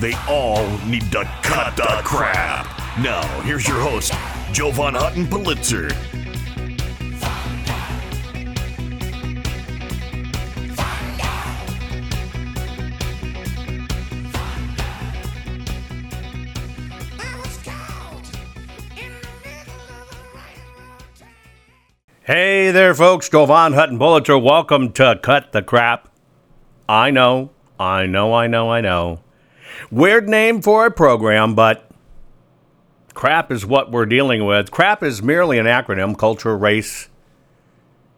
They all need to cut the crap. Now, here's your host, Jovan Hutton Pulitzer. Hey there, folks. Jovan Hutton Pulitzer. Welcome to Cut the Crap. I know, I know, I know, I know. Weird name for a program, but crap is what we're dealing with. Crap is merely an acronym culture, race,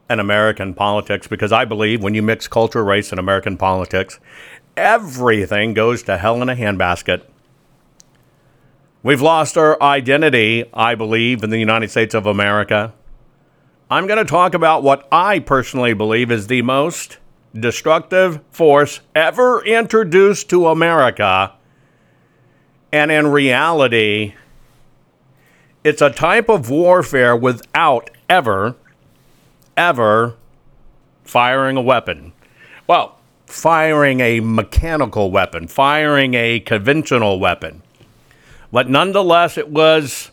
and American politics because I believe when you mix culture, race, and American politics, everything goes to hell in a handbasket. We've lost our identity, I believe, in the United States of America. I'm going to talk about what I personally believe is the most destructive force ever introduced to America. And in reality, it's a type of warfare without ever, ever firing a weapon. Well, firing a mechanical weapon, firing a conventional weapon. But nonetheless, it was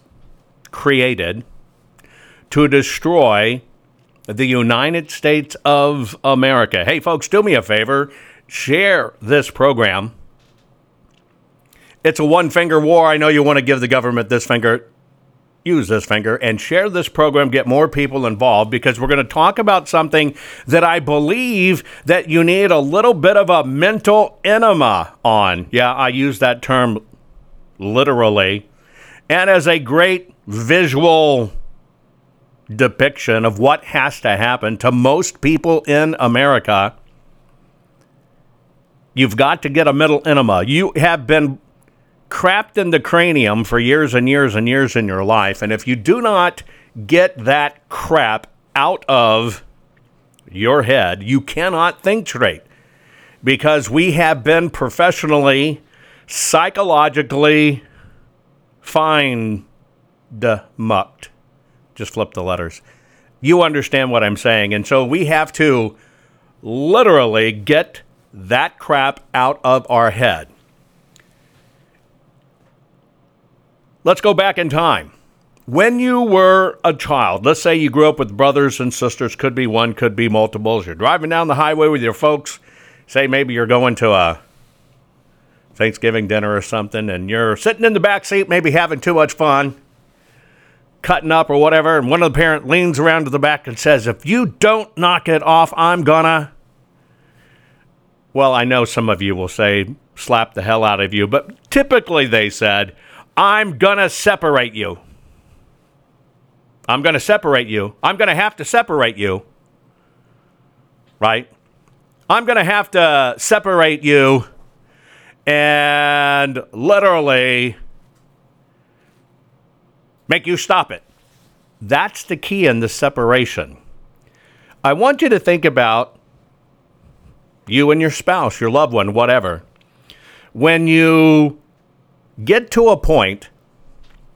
created to destroy the United States of America. Hey, folks, do me a favor share this program. It's a one finger war. I know you want to give the government this finger. Use this finger and share this program, get more people involved because we're going to talk about something that I believe that you need a little bit of a mental enema on. Yeah, I use that term literally. And as a great visual depiction of what has to happen to most people in America. You've got to get a mental enema. You have been crapped in the cranium for years and years and years in your life. And if you do not get that crap out of your head, you cannot think straight because we have been professionally, psychologically fine mucked just flip the letters. You understand what I'm saying. And so we have to literally get that crap out of our head. Let's go back in time. When you were a child, let's say you grew up with brothers and sisters, could be one, could be multiples. You're driving down the highway with your folks. Say maybe you're going to a Thanksgiving dinner or something, and you're sitting in the back seat, maybe having too much fun cutting up or whatever, and one of the parent leans around to the back and says, If you don't knock it off, I'm gonna. Well, I know some of you will say, slap the hell out of you, but typically they said, I'm gonna separate you. I'm gonna separate you. I'm gonna have to separate you. Right? I'm gonna have to separate you and literally make you stop it. That's the key in the separation. I want you to think about you and your spouse, your loved one, whatever. When you get to a point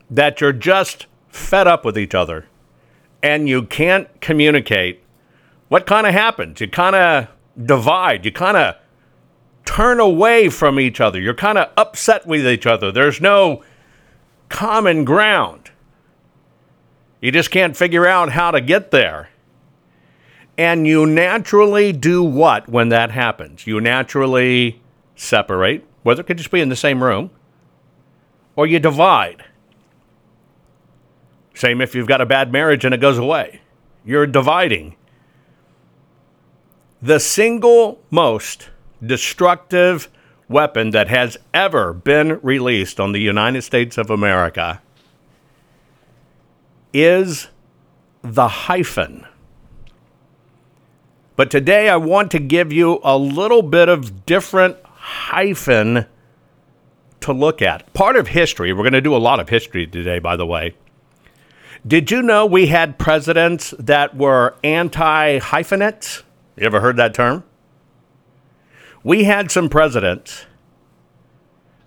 that you're just fed up with each other and you can't communicate, what kind of happens? You kind of divide, you kind of turn away from each other, you're kind of upset with each other. There's no common ground. You just can't figure out how to get there. And you naturally do what when that happens? You naturally separate, whether it could just be in the same room, or you divide. Same if you've got a bad marriage and it goes away. You're dividing. the single most destructive weapon that has ever been released on the United States of America is the hyphen. But today I want to give you a little bit of different hyphen to look at. Part of history, we're going to do a lot of history today, by the way. Did you know we had presidents that were anti hyphenates? You ever heard that term? We had some presidents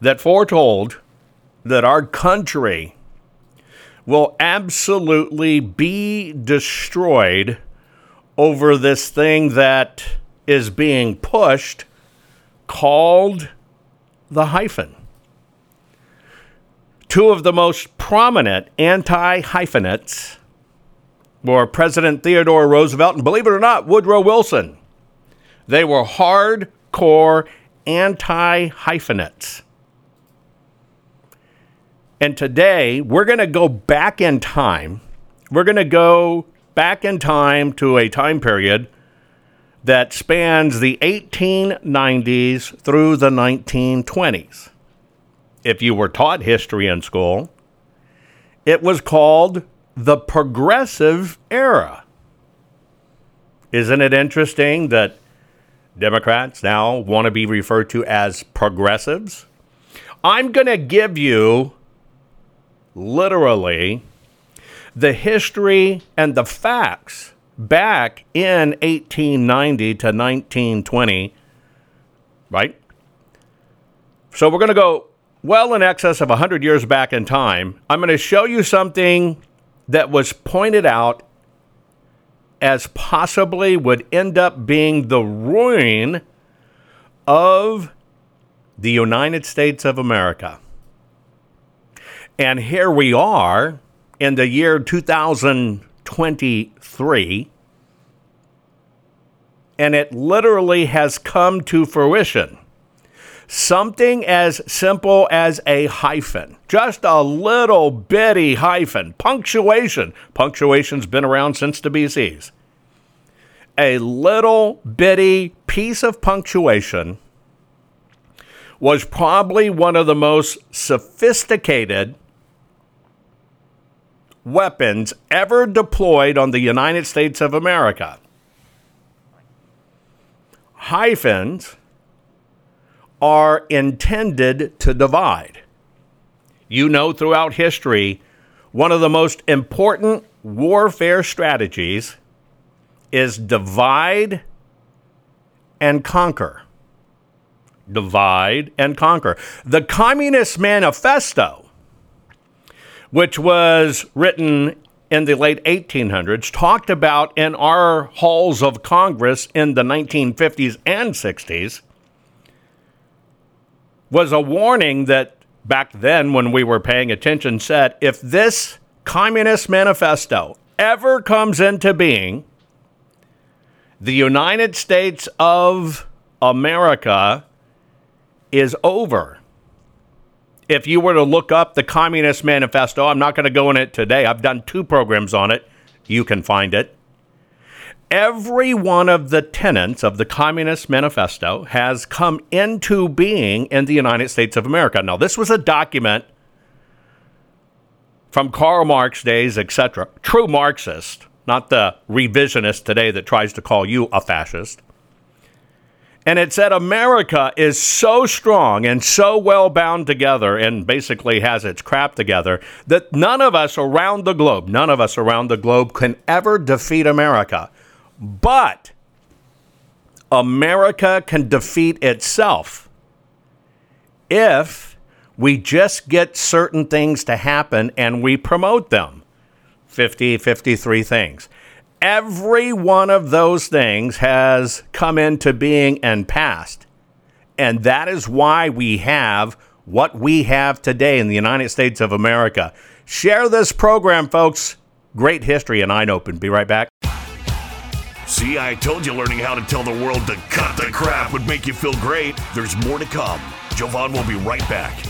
that foretold that our country will absolutely be destroyed over this thing that is being pushed called the hyphen. Two of the most prominent anti hyphenates were President Theodore Roosevelt and, believe it or not, Woodrow Wilson. They were hardcore anti hyphenates. And today, we're going to go back in time. We're going to go back in time to a time period that spans the 1890s through the 1920s if you were taught history in school, it was called the Progressive Era. Isn't it interesting that Democrats now want to be referred to as progressives? I'm going to give you literally the history and the facts back in 1890 to 1920, right? So we're going to go well in excess of 100 years back in time, I'm going to show you something that was pointed out as possibly would end up being the ruin of the United States of America. And here we are in the year 2023, and it literally has come to fruition something as simple as a hyphen, just a little bitty hyphen, punctuation. Punctuation's been around since the BCs. A little bitty piece of punctuation was probably one of the most sophisticated weapons ever deployed on the United States of America. Hyphens are intended to divide. You know, throughout history, one of the most important warfare strategies is divide and conquer. Divide and conquer. The Communist Manifesto, which was written in the late 1800s, talked about in our halls of Congress in the 1950s and 60s was a warning that back then, when we were paying attention, said if this Communist Manifesto ever comes into being, the United States of America is over. If you were to look up the Communist Manifesto, I'm not going to go in it today. I've done two programs on it. You can find it every one of the tenets of the Communist Manifesto has come into being in the United States of America. Now, this was a document from Karl Marx days, etc. True Marxist, not the revisionist today that tries to call you a fascist. And it said America is so strong and so well bound together and basically has its crap together that none of us around the globe, none of us around the globe can ever defeat America. But America can defeat itself if we just get certain things to happen and we promote them. 50, 53 things. Every one of those things has come into being and passed. And that is why we have what we have today in the United States of America. Share this program, folks. Great history and Eye Open. Be right back. See, I told you learning how to tell the world to cut the crap would make you feel great. There's more to come. Jovan will be right back.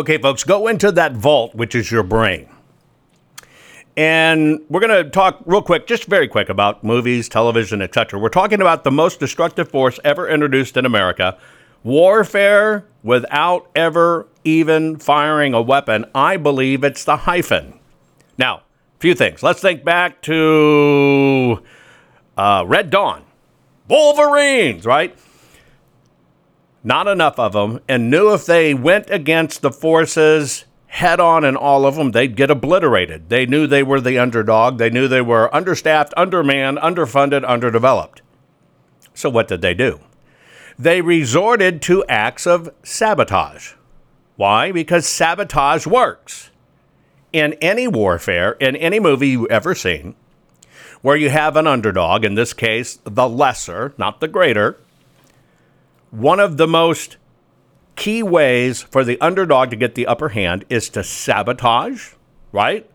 Okay, folks, go into that vault, which is your brain. And we're going to talk real quick, just very quick, about movies, television, etc. We're talking about the most destructive force ever introduced in America warfare without ever even firing a weapon. I believe it's the hyphen. Now, a few things. Let's think back to uh, Red Dawn, Wolverines, right? Not enough of them, and knew if they went against the forces head on in all of them, they'd get obliterated. They knew they were the underdog. They knew they were understaffed, undermanned, underfunded, underdeveloped. So what did they do? They resorted to acts of sabotage. Why? Because sabotage works. In any warfare, in any movie you've ever seen, where you have an underdog, in this case, the lesser, not the greater, one of the most key ways for the underdog to get the upper hand is to sabotage, right?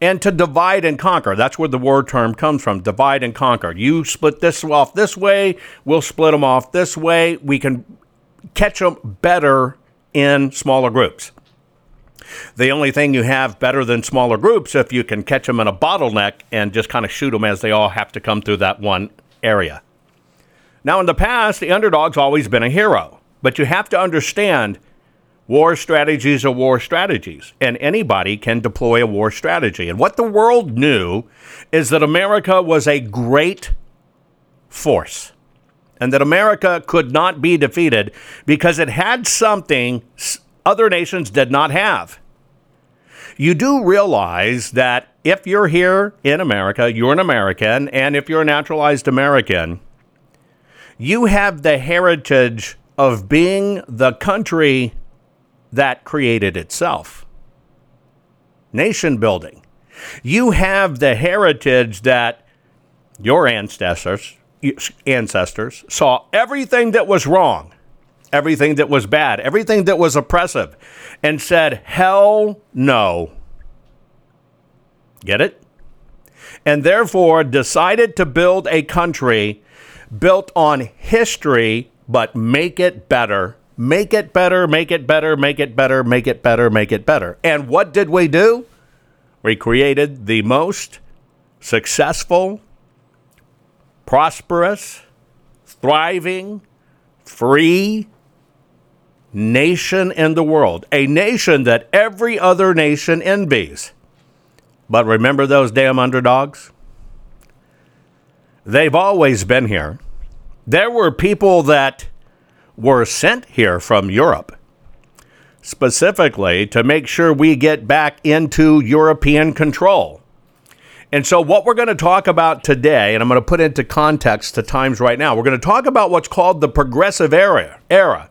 And to divide and conquer. That's where the word term comes from divide and conquer. You split this off this way, we'll split them off this way. We can catch them better in smaller groups. The only thing you have better than smaller groups if you can catch them in a bottleneck and just kind of shoot them as they all have to come through that one area. Now, in the past, the underdog's always been a hero, but you have to understand War strategies are war strategies, and anybody can deploy a war strategy. And what the world knew is that America was a great force and that America could not be defeated because it had something other nations did not have. You do realize that if you're here in America, you're an American, and if you're a naturalized American, you have the heritage of being the country that created itself. Nation building. You have the heritage that your ancestors ancestors saw everything that was wrong, everything that was bad, everything that was oppressive and said, "Hell no." Get it? And therefore decided to build a country built on history but make it better make it better, make it better, make it better, make it better, make it better. And what did we do? We created the most successful, prosperous, thriving, free nation in the world, a nation that every other nation envies. But remember those damn underdogs? They've always been here. There were people that were sent here from Europe specifically to make sure we get back into European control. And so, what we're going to talk about today, and I'm going to put into context the times right now, we're going to talk about what's called the progressive era. era.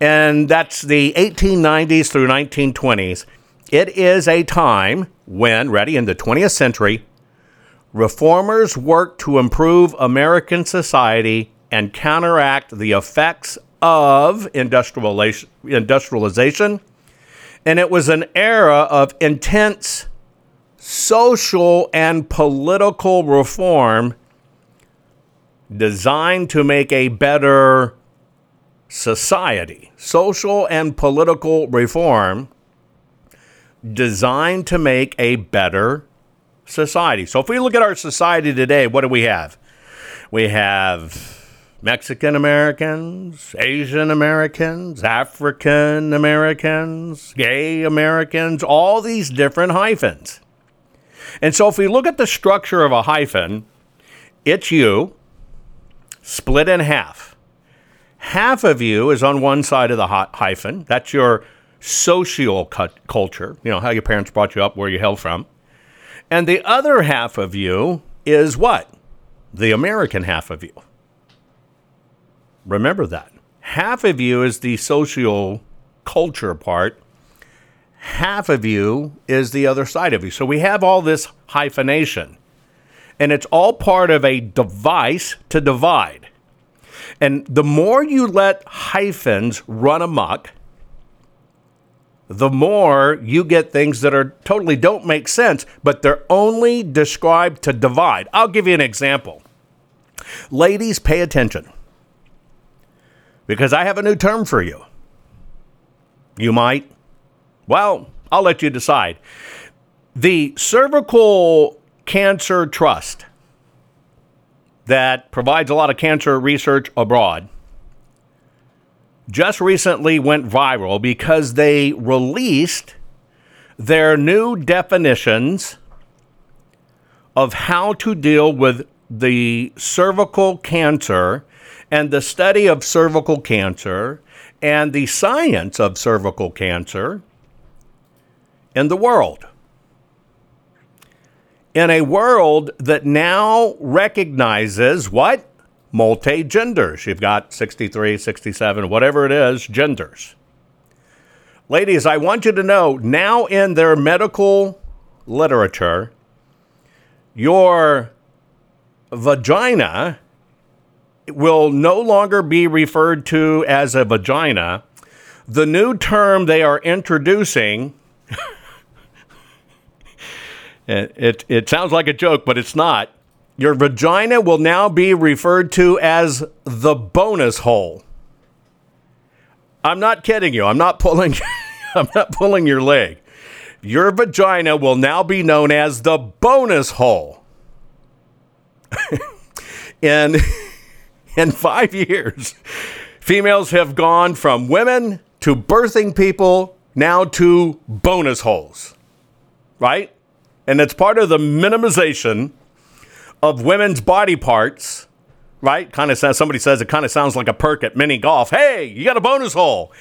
And that's the 1890s through 1920s. It is a time when, ready, in the 20th century, reformers worked to improve American society and counteract the effects of industrialization, and it was an era of intense social and political reform designed to make a better society. Social and political reform designed to make a better society. So if we look at our society today, what do we have? We have Mexican Americans, Asian Americans, African Americans, gay Americans, all these different hyphens. And so if we look at the structure of a hyphen, it's you split in half. Half of you is on one side of the hyphen. That's your social culture, you know, how your parents brought you up, where you hail from. And the other half of you is what? The American half of you. Remember that. Half of you is the social culture part, half of you is the other side of you. So we have all this hyphenation, and it's all part of a device to divide. And the more you let hyphens run amok, the more you get things that are totally don't make sense, but they're only described to divide. I'll give you an example. Ladies, pay attention because I have a new term for you. You might. Well, I'll let you decide. The Cervical Cancer Trust that provides a lot of cancer research abroad just recently went viral because they released their new definitions of how to deal with the cervical cancer and the study of cervical cancer and the science of cervical cancer in the world. In a world that now recognizes what? Multi genders. You've got 63, 67, whatever it is, genders. Ladies, I want you to know now in their medical literature, your vagina will no longer be referred to as a vagina. The new term they are introducing, it, it, it sounds like a joke, but it's not. Your vagina will now be referred to as the bonus hole. I'm not kidding you. I'm not pulling I'm not pulling your leg. Your vagina will now be known as the bonus hole. and in five years, females have gone from women to birthing people, now to bonus holes, right? And it's part of the minimization of women's body parts, right? Kind of says somebody says it kind of sounds like a perk at mini golf. Hey, you got a bonus hole.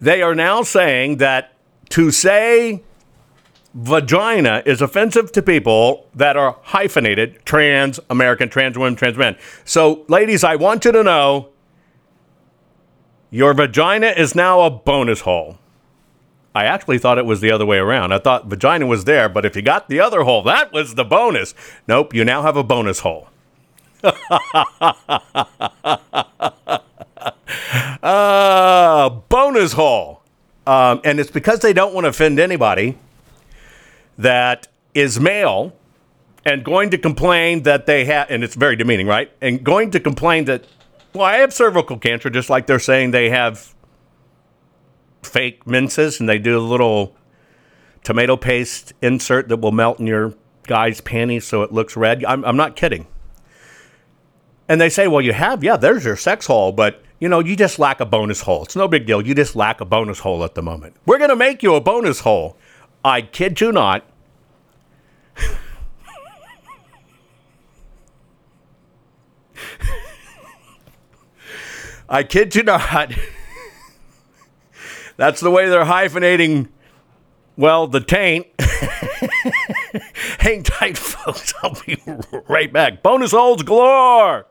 They are now saying that to say vagina is offensive to people that are hyphenated trans American, trans women, trans men. So, ladies, I want you to know your vagina is now a bonus hole. I actually thought it was the other way around. I thought vagina was there, but if you got the other hole, that was the bonus. Nope, you now have a bonus hole. uh, bonus hole. Um, and it's because they don't want to offend anybody that is male and going to complain that they have, and it's very demeaning, right? And going to complain that, well, I have cervical cancer, just like they're saying they have fake minces and they do a little tomato paste insert that will melt in your guy's panties so it looks red. I'm, I'm not kidding. And they say, well, you have, yeah, there's your sex hole, but you know, you just lack a bonus hole. It's no big deal. You just lack a bonus hole at the moment. We're going to make you a bonus hole. I kid you not. I kid you not. That's the way they're hyphenating, well, the taint. Hang tight, folks. I'll be right back. Bonus holes galore.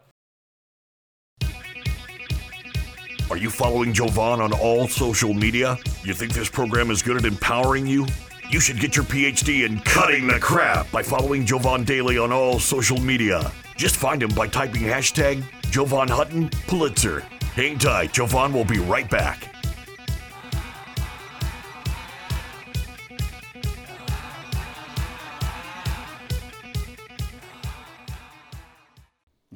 Are you following Jovan on all social media? You think this program is good at empowering you? You should get your PhD in cutting the crap by following Jovan Daily on all social media. Just find him by typing hashtag Jovan Hutton Pulitzer. Hang tight, Jovan will be right back.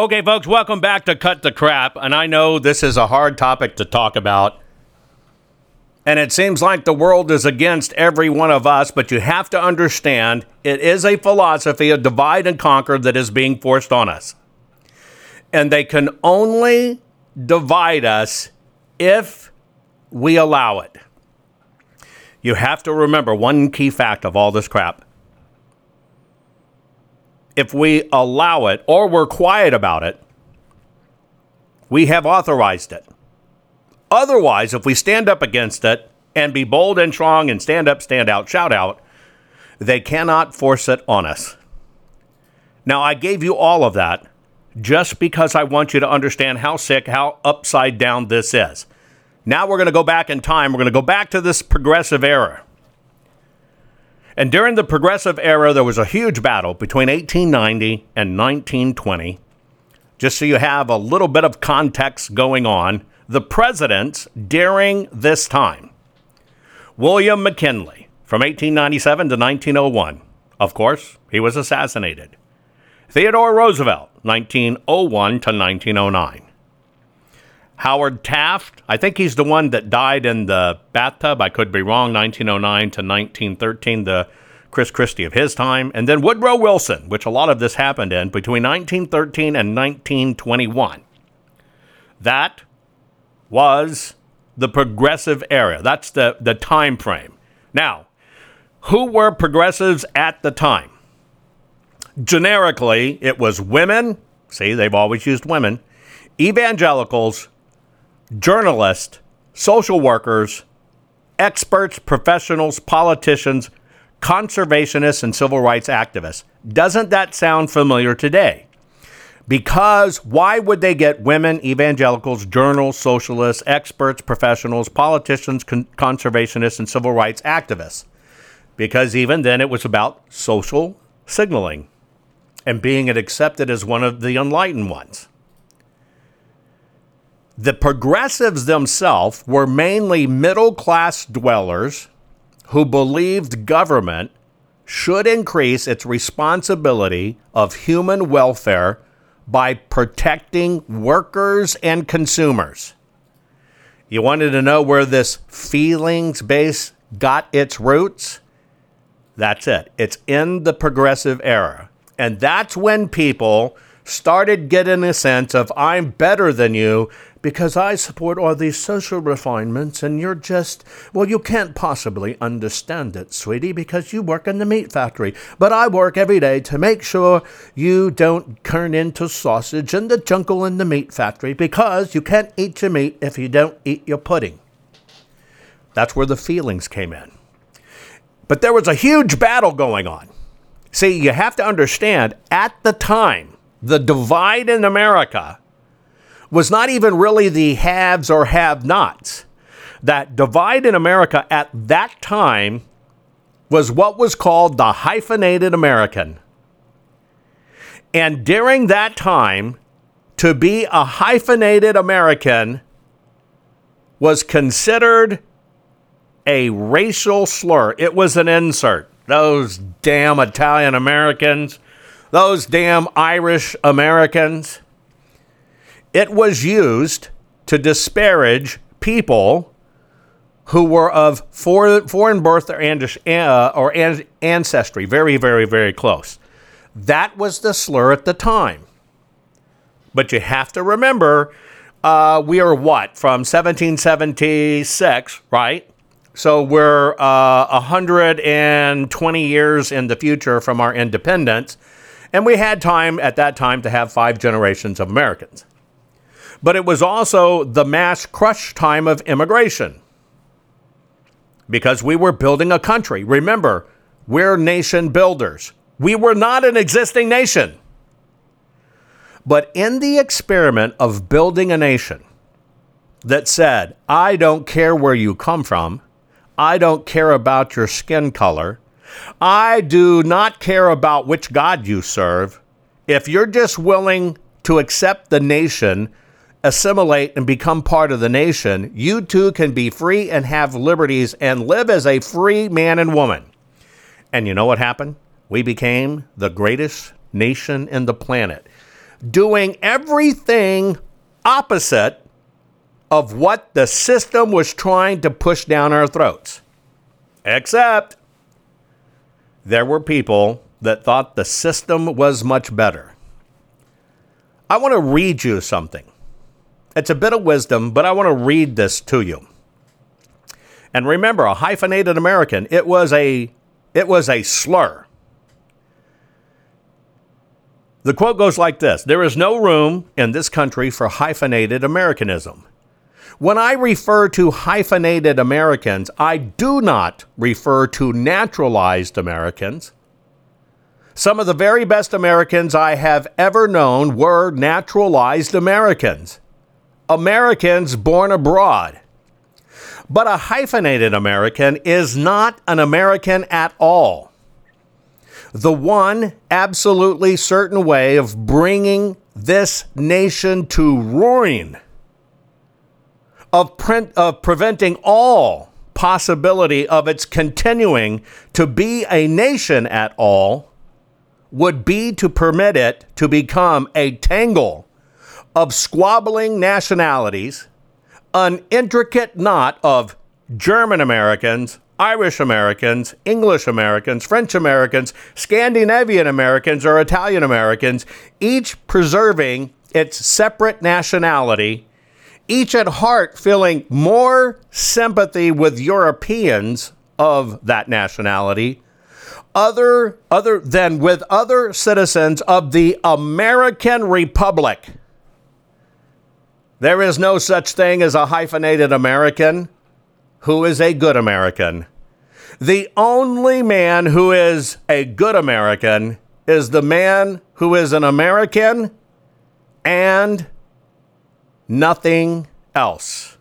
Okay, folks, welcome back to Cut the Crap. And I know this is a hard topic to talk about. And it seems like the world is against every one of us, but you have to understand it is a philosophy of divide and conquer that is being forced on us. And they can only divide us if we allow it. You have to remember one key fact of all this crap if we allow it or we're quiet about it, we have authorized it. Otherwise, if we stand up against it and be bold and strong and stand up, stand out, shout out, they cannot force it on us. Now, I gave you all of that just because I want you to understand how sick, how upside down this is. Now we're going to go back in time. We're going to go back to this progressive era. And during the Progressive era, there was a huge battle between 1890 and 1920. Just so you have a little bit of context going on, the presidents during this time William McKinley from 1897 to 1901. Of course, he was assassinated. Theodore Roosevelt, 1901 to 1909. Howard Taft, I think he's the one that died in the bathtub. I could be wrong, 1909 to 1913, the Chris Christie of his time. And then Woodrow Wilson, which a lot of this happened in between 1913 and 1921. That was the progressive era. That's the, the time frame. Now, who were progressives at the time? Generically, it was women. See, they've always used women, evangelicals, journalists, social workers, experts, professionals, politicians, conservationists, and civil rights activists. Doesn't that sound familiar today? Because why would they get women, evangelicals, journals, socialists, experts, professionals, politicians, con- conservationists, and civil rights activists? Because even then it was about social signaling and being accepted as one of the enlightened ones. The progressives themselves were mainly middle class dwellers who believed government should increase its responsibility of human welfare by protecting workers and consumers. You wanted to know where this feelings base got its roots? That's it. It's in the progressive era. And that's when people started getting a sense of I'm better than you because I support all these social refinements and you're just, well, you can't possibly understand it, sweetie, because you work in the meat factory. But I work every day to make sure you don't turn into sausage in the jungle in the meat factory because you can't eat your meat if you don't eat your pudding. That's where the feelings came in. But there was a huge battle going on. See, you have to understand at the time, the divide in America was not even really the haves or have nots. That divide in America at that time was what was called the hyphenated American. And during that time, to be a hyphenated American was considered a racial slur. It was an insert. Those damn Italian Americans, those damn Irish Americans. It was used to disparage people who were of foreign birth or, uh, ancestry, very, very, very close. That was the slur at the time. But you have to remember, uh, we are what, from 1776, right? So we're uh, 120 years in the future from our independence. And we had time at that time to have five generations of Americans. But it was also the mass crush time of immigration because we were building a country. Remember, we're nation builders. We were not an existing nation. But in the experiment of building a nation that said, I don't care where you come from, I don't care about your skin color, I do not care about which God you serve, if you're just willing to accept the nation, assimilate, and become part of the nation, you too can be free and have liberties and live as a free man and woman. And you know what happened? We became the greatest nation in the planet doing everything opposite of what the system was trying to push down our throats. Except there were people that thought the system was much better. I want to read you something. It's a bit of wisdom, but I want to read this to you. And remember, a hyphenated American, it was a it was a slur. The quote goes like this There is no room in this country for hyphenated Americanism. When I refer to hyphenated Americans, I do not refer to naturalized Americans. Some of the very best Americans I have ever known were naturalized Americans, Americans born abroad. But a hyphenated American is not an American at all the one absolutely certain way of bringing this nation to ruin, of, of preventing all possibility of its continuing to be a nation at all, would be to permit it to become a tangle of squabbling nationalities, an intricate knot of German Americans, Irish Americans, English Americans, French Americans, Scandinavian Americans, or Italian Americans, each preserving its separate nationality, each at heart feeling more sympathy with Europeans of that nationality other other than with other citizens of the American Republic. There is no such thing as a hyphenated American who is a good American. The only man who is a good American is the man who is an American and nothing else.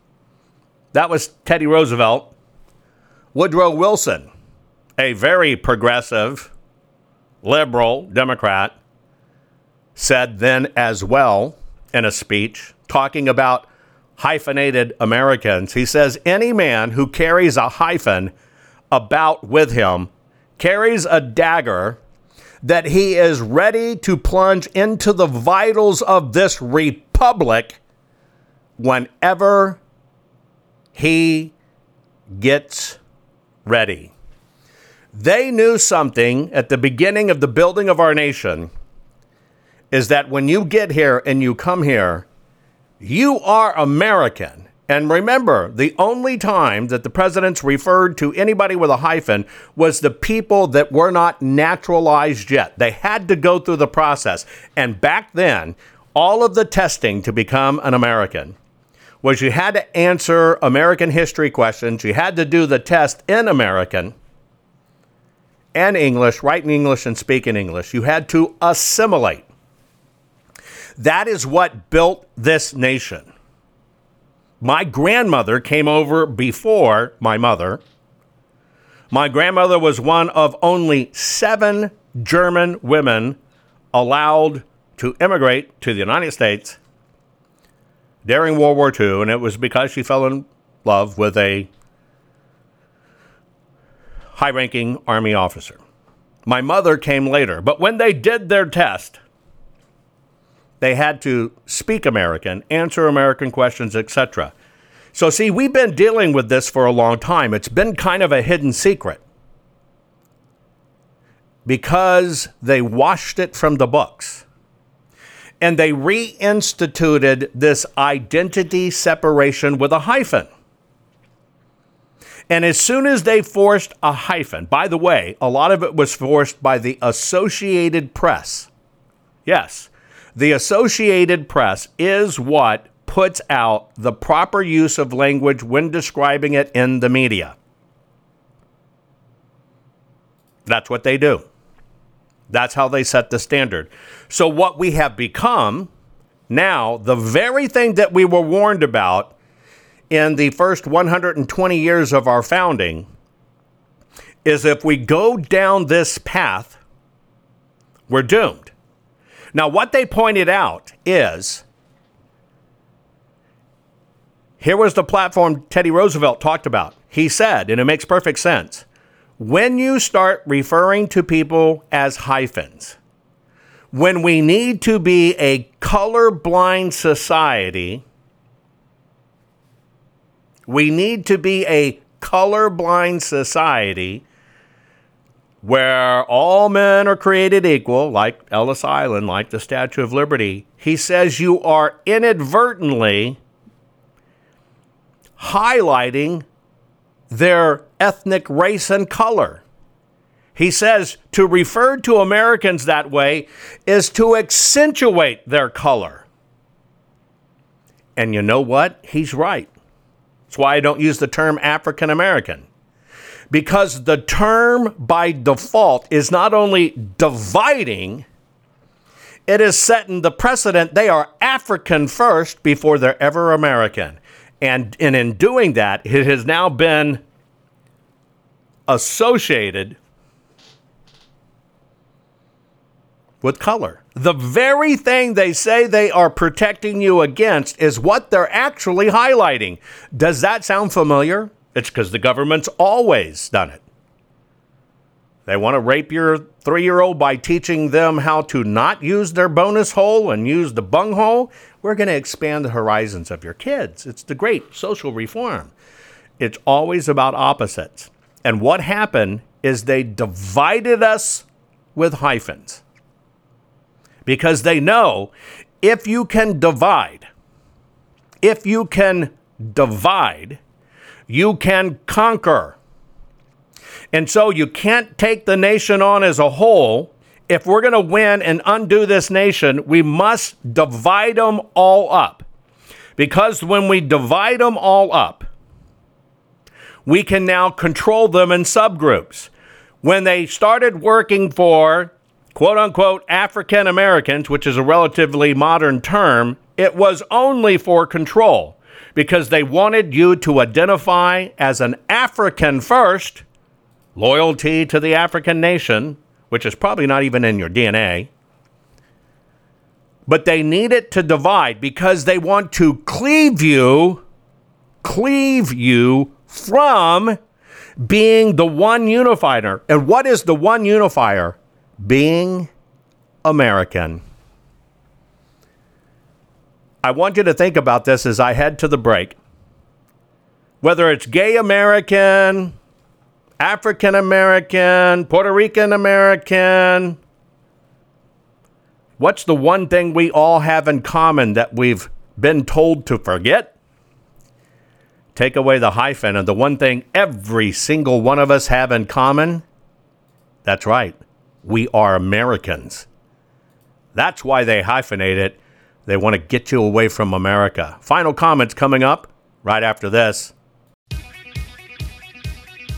That was Teddy Roosevelt. Woodrow Wilson, a very progressive, liberal Democrat, said then as well in a speech talking about hyphenated Americans. He says, Any man who carries a hyphen about with him carries a dagger that he is ready to plunge into the vitals of this republic whenever he gets ready. They knew something at the beginning of the building of our nation is that when you get here and you come here, you are American. And remember, the only time that the presidents referred to anybody with a hyphen was the people that were not naturalized yet. They had to go through the process. And back then, all of the testing to become an American was you had to answer American history questions, you had to do the test in American and English, write in English and speak in English. You had to assimilate. That is what built this nation. My grandmother came over before my mother. My grandmother was one of only seven German women allowed to immigrate to the United States during World War II, and it was because she fell in love with a high ranking Army officer. My mother came later, but when they did their test, they had to speak American, answer American questions, etc. So, see, we've been dealing with this for a long time. It's been kind of a hidden secret because they washed it from the books and they reinstituted this identity separation with a hyphen. And as soon as they forced a hyphen, by the way, a lot of it was forced by the Associated Press. Yes, the Associated Press is what puts out the proper use of language when describing it in the media. That's what they do. That's how they set the standard. So, what we have become now, the very thing that we were warned about in the first 120 years of our founding is if we go down this path, we're doomed. Now, what they pointed out is here was the platform Teddy Roosevelt talked about. He said, and it makes perfect sense when you start referring to people as hyphens, when we need to be a colorblind society, we need to be a colorblind society where all men are created equal, like Ellis Island, like the Statue of Liberty. He says you are inadvertently highlighting their ethnic race and color. He says to refer to Americans that way is to accentuate their color. And you know what? He's right. That's why I don't use the term African American. Because the term by default is not only dividing, it is setting the precedent they are African first before they're ever American. And, and in doing that, it has now been associated with color. The very thing they say they are protecting you against is what they're actually highlighting. Does that sound familiar? It's because the government's always done it. They want to rape your three year old by teaching them how to not use their bonus hole and use the bung hole. We're going to expand the horizons of your kids. It's the great social reform. It's always about opposites. And what happened is they divided us with hyphens because they know if you can divide, if you can divide, you can conquer. And so you can't take the nation on as a whole. If we're going to win and undo this nation, we must divide them all up. Because when we divide them all up, we can now control them in subgroups. When they started working for quote unquote African Americans, which is a relatively modern term, it was only for control because they wanted you to identify as an African first, loyalty to the African nation, which is probably not even in your DNA. But they need it to divide because they want to cleave you, cleave you from being the one unifier. And what is the one unifier? Being American. I want you to think about this as I head to the break. Whether it's gay American, African American, Puerto Rican American, what's the one thing we all have in common that we've been told to forget? Take away the hyphen, and the one thing every single one of us have in common that's right, we are Americans. That's why they hyphenate it. They want to get you away from America. Final comments coming up right after this.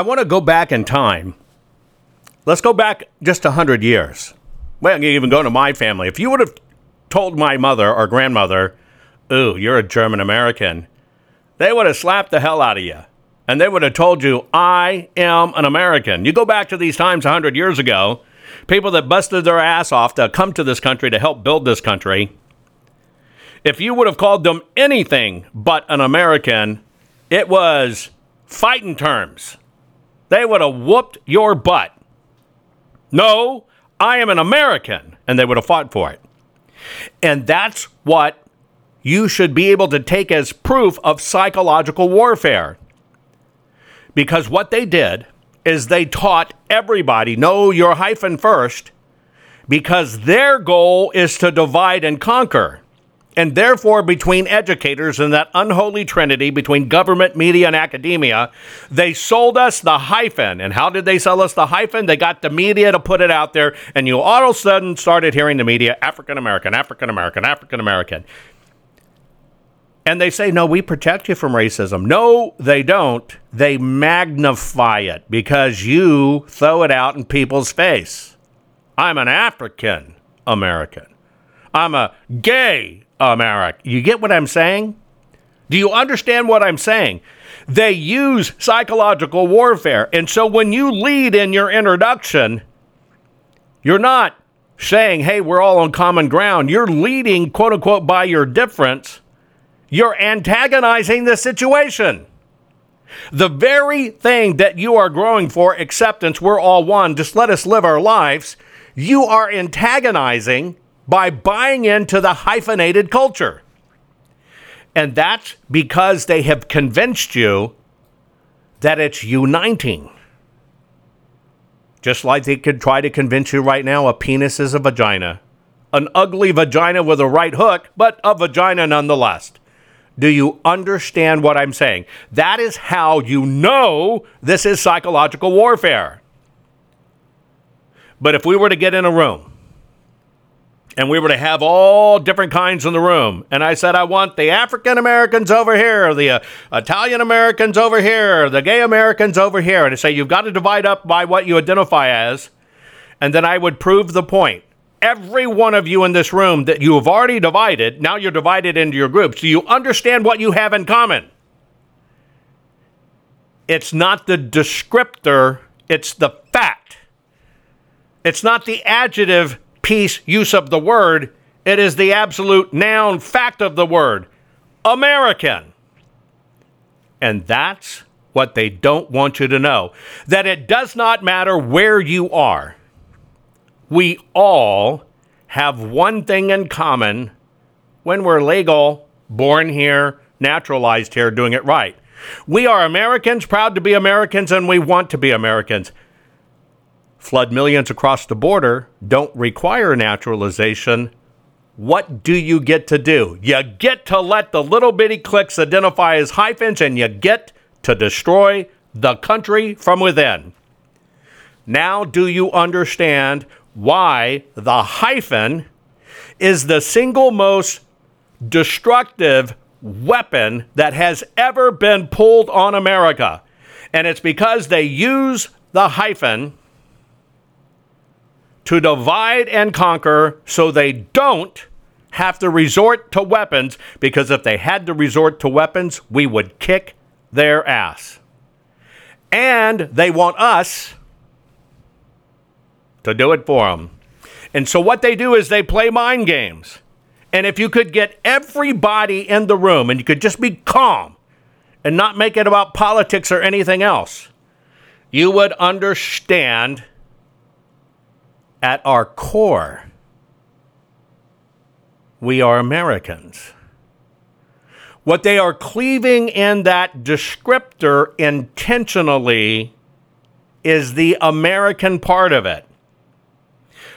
I want to go back in time. Let's go back just 100 years. Well, you even go to my family. If you would have told my mother or grandmother, ooh, you're a German American, they would have slapped the hell out of you. And they would have told you, I am an American. You go back to these times 100 years ago, people that busted their ass off to come to this country to help build this country. If you would have called them anything but an American, it was fighting terms. They would have whooped your butt. No, I am an American. And they would have fought for it. And that's what you should be able to take as proof of psychological warfare. Because what they did is they taught everybody know your hyphen first, because their goal is to divide and conquer. And therefore between educators and that unholy trinity between government, media, and academia, they sold us the hyphen. And how did they sell us the hyphen? They got the media to put it out there, and you all of a sudden started hearing the media African American, African American, African American. And they say, no, we protect you from racism. No, they don't. They magnify it because you throw it out in people's face. I'm an African American. I'm a gay American. You get what I'm saying? Do you understand what I'm saying? They use psychological warfare. And so when you lead in your introduction, you're not saying, hey, we're all on common ground. You're leading, quote unquote, by your difference you're antagonizing the situation. The very thing that you are growing for, acceptance, we're all one, just let us live our lives, you are antagonizing by buying into the hyphenated culture. And that's because they have convinced you that it's uniting. Just like they could try to convince you right now a penis is a vagina. An ugly vagina with a right hook, but a vagina nonetheless. Do you understand what I'm saying? That is how you know this is psychological warfare. But if we were to get in a room and we were to have all different kinds in the room, and I said, I want the African Americans over here, the uh, Italian Americans over here, the gay Americans over here, and I say, you've got to divide up by what you identify as, and then I would prove the point every one of you in this room that you have already divided, now you're divided into your groups. Do you understand what you have in common? It's not the descriptor, it's the fact. It's not the adjective use of the word, it is the absolute noun fact of the word American. And that's what they don't want you to know that it does not matter where you are we all have one thing in common when we're legal, born here, naturalized here, doing it right. We are Americans, proud to be Americans, and we want to be Americans. Flood millions across the border don't require naturalization. What do you get to do? You get to let the little bitty cliques identify as hyphens, and you get to destroy the country from within. Now, do you understand why the hyphen is the single most destructive weapon that has ever been pulled on America. And it's because they use the hyphen to divide and conquer so they don't have to resort to weapons because if they had to resort to weapons, we would kick their ass. And they want us to do it for them. And so what they do is they play mind games. And if you could get everybody in the room and you could just be calm and not make it about politics or anything else, you would understand at our core, we are Americans. What they are cleaving in that descriptor intentionally is the American part of it.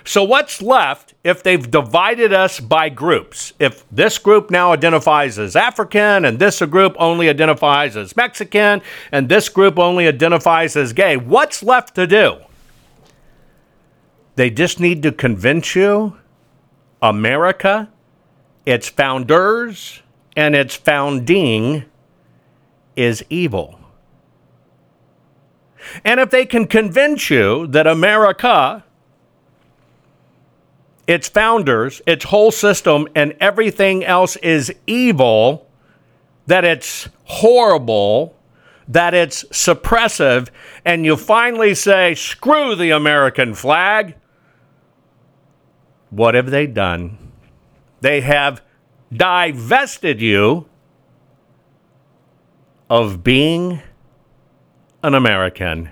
So, what's left if they've divided us by groups? If this group now identifies as African, and this group only identifies as Mexican, and this group only identifies as gay, what's left to do? They just need to convince you America, its founders, and its founding is evil. And if they can convince you that America its founders, its whole system, and everything else is evil, that it's horrible, that it's suppressive, and you finally say, screw the American flag. What have they done? They have divested you of being an American.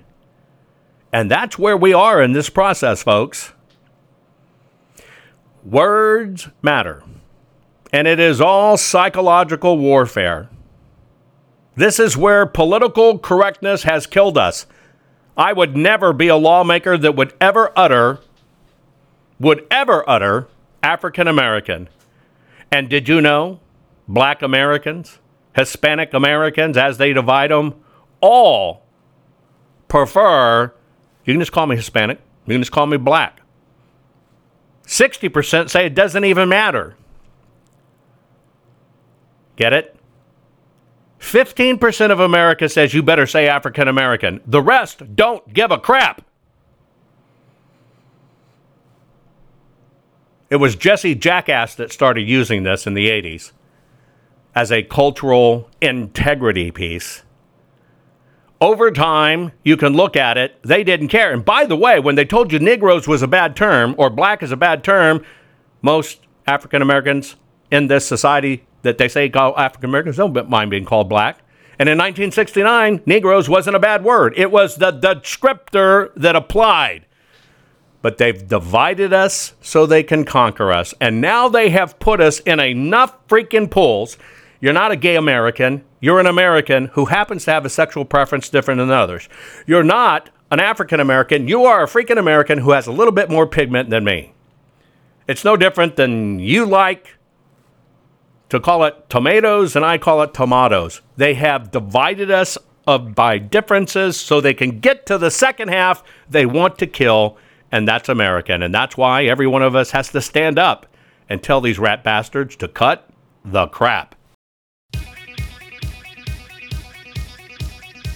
And that's where we are in this process, folks. Words matter, and it is all psychological warfare. This is where political correctness has killed us. I would never be a lawmaker that would ever utter, would ever utter African American. And did you know black Americans, Hispanic Americans, as they divide them, all prefer, you can just call me Hispanic, you can just call me black. 60% say it doesn't even matter. Get it? 15% of America says you better say African American. The rest don't give a crap. It was Jesse Jackass that started using this in the 80s as a cultural integrity piece. Over time, you can look at it, they didn't care. And by the way, when they told you Negroes was a bad term or black is a bad term, most African Americans in this society that they say call African Americans don't mind being called black. And in 1969, Negroes wasn't a bad word. It was the descriptor that applied. But they've divided us so they can conquer us. And now they have put us in enough freaking pools. You're not a gay American. You're an American who happens to have a sexual preference different than others. You're not an African American. You are a freaking American who has a little bit more pigment than me. It's no different than you like to call it tomatoes and I call it tomatoes. They have divided us by differences so they can get to the second half they want to kill, and that's American. And that's why every one of us has to stand up and tell these rat bastards to cut the crap.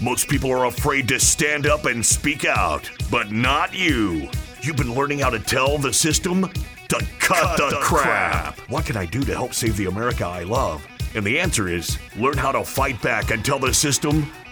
Most people are afraid to stand up and speak out, but not you. You've been learning how to tell the system to cut, cut the, the crap. crap. What can I do to help save the America I love? And the answer is learn how to fight back and tell the system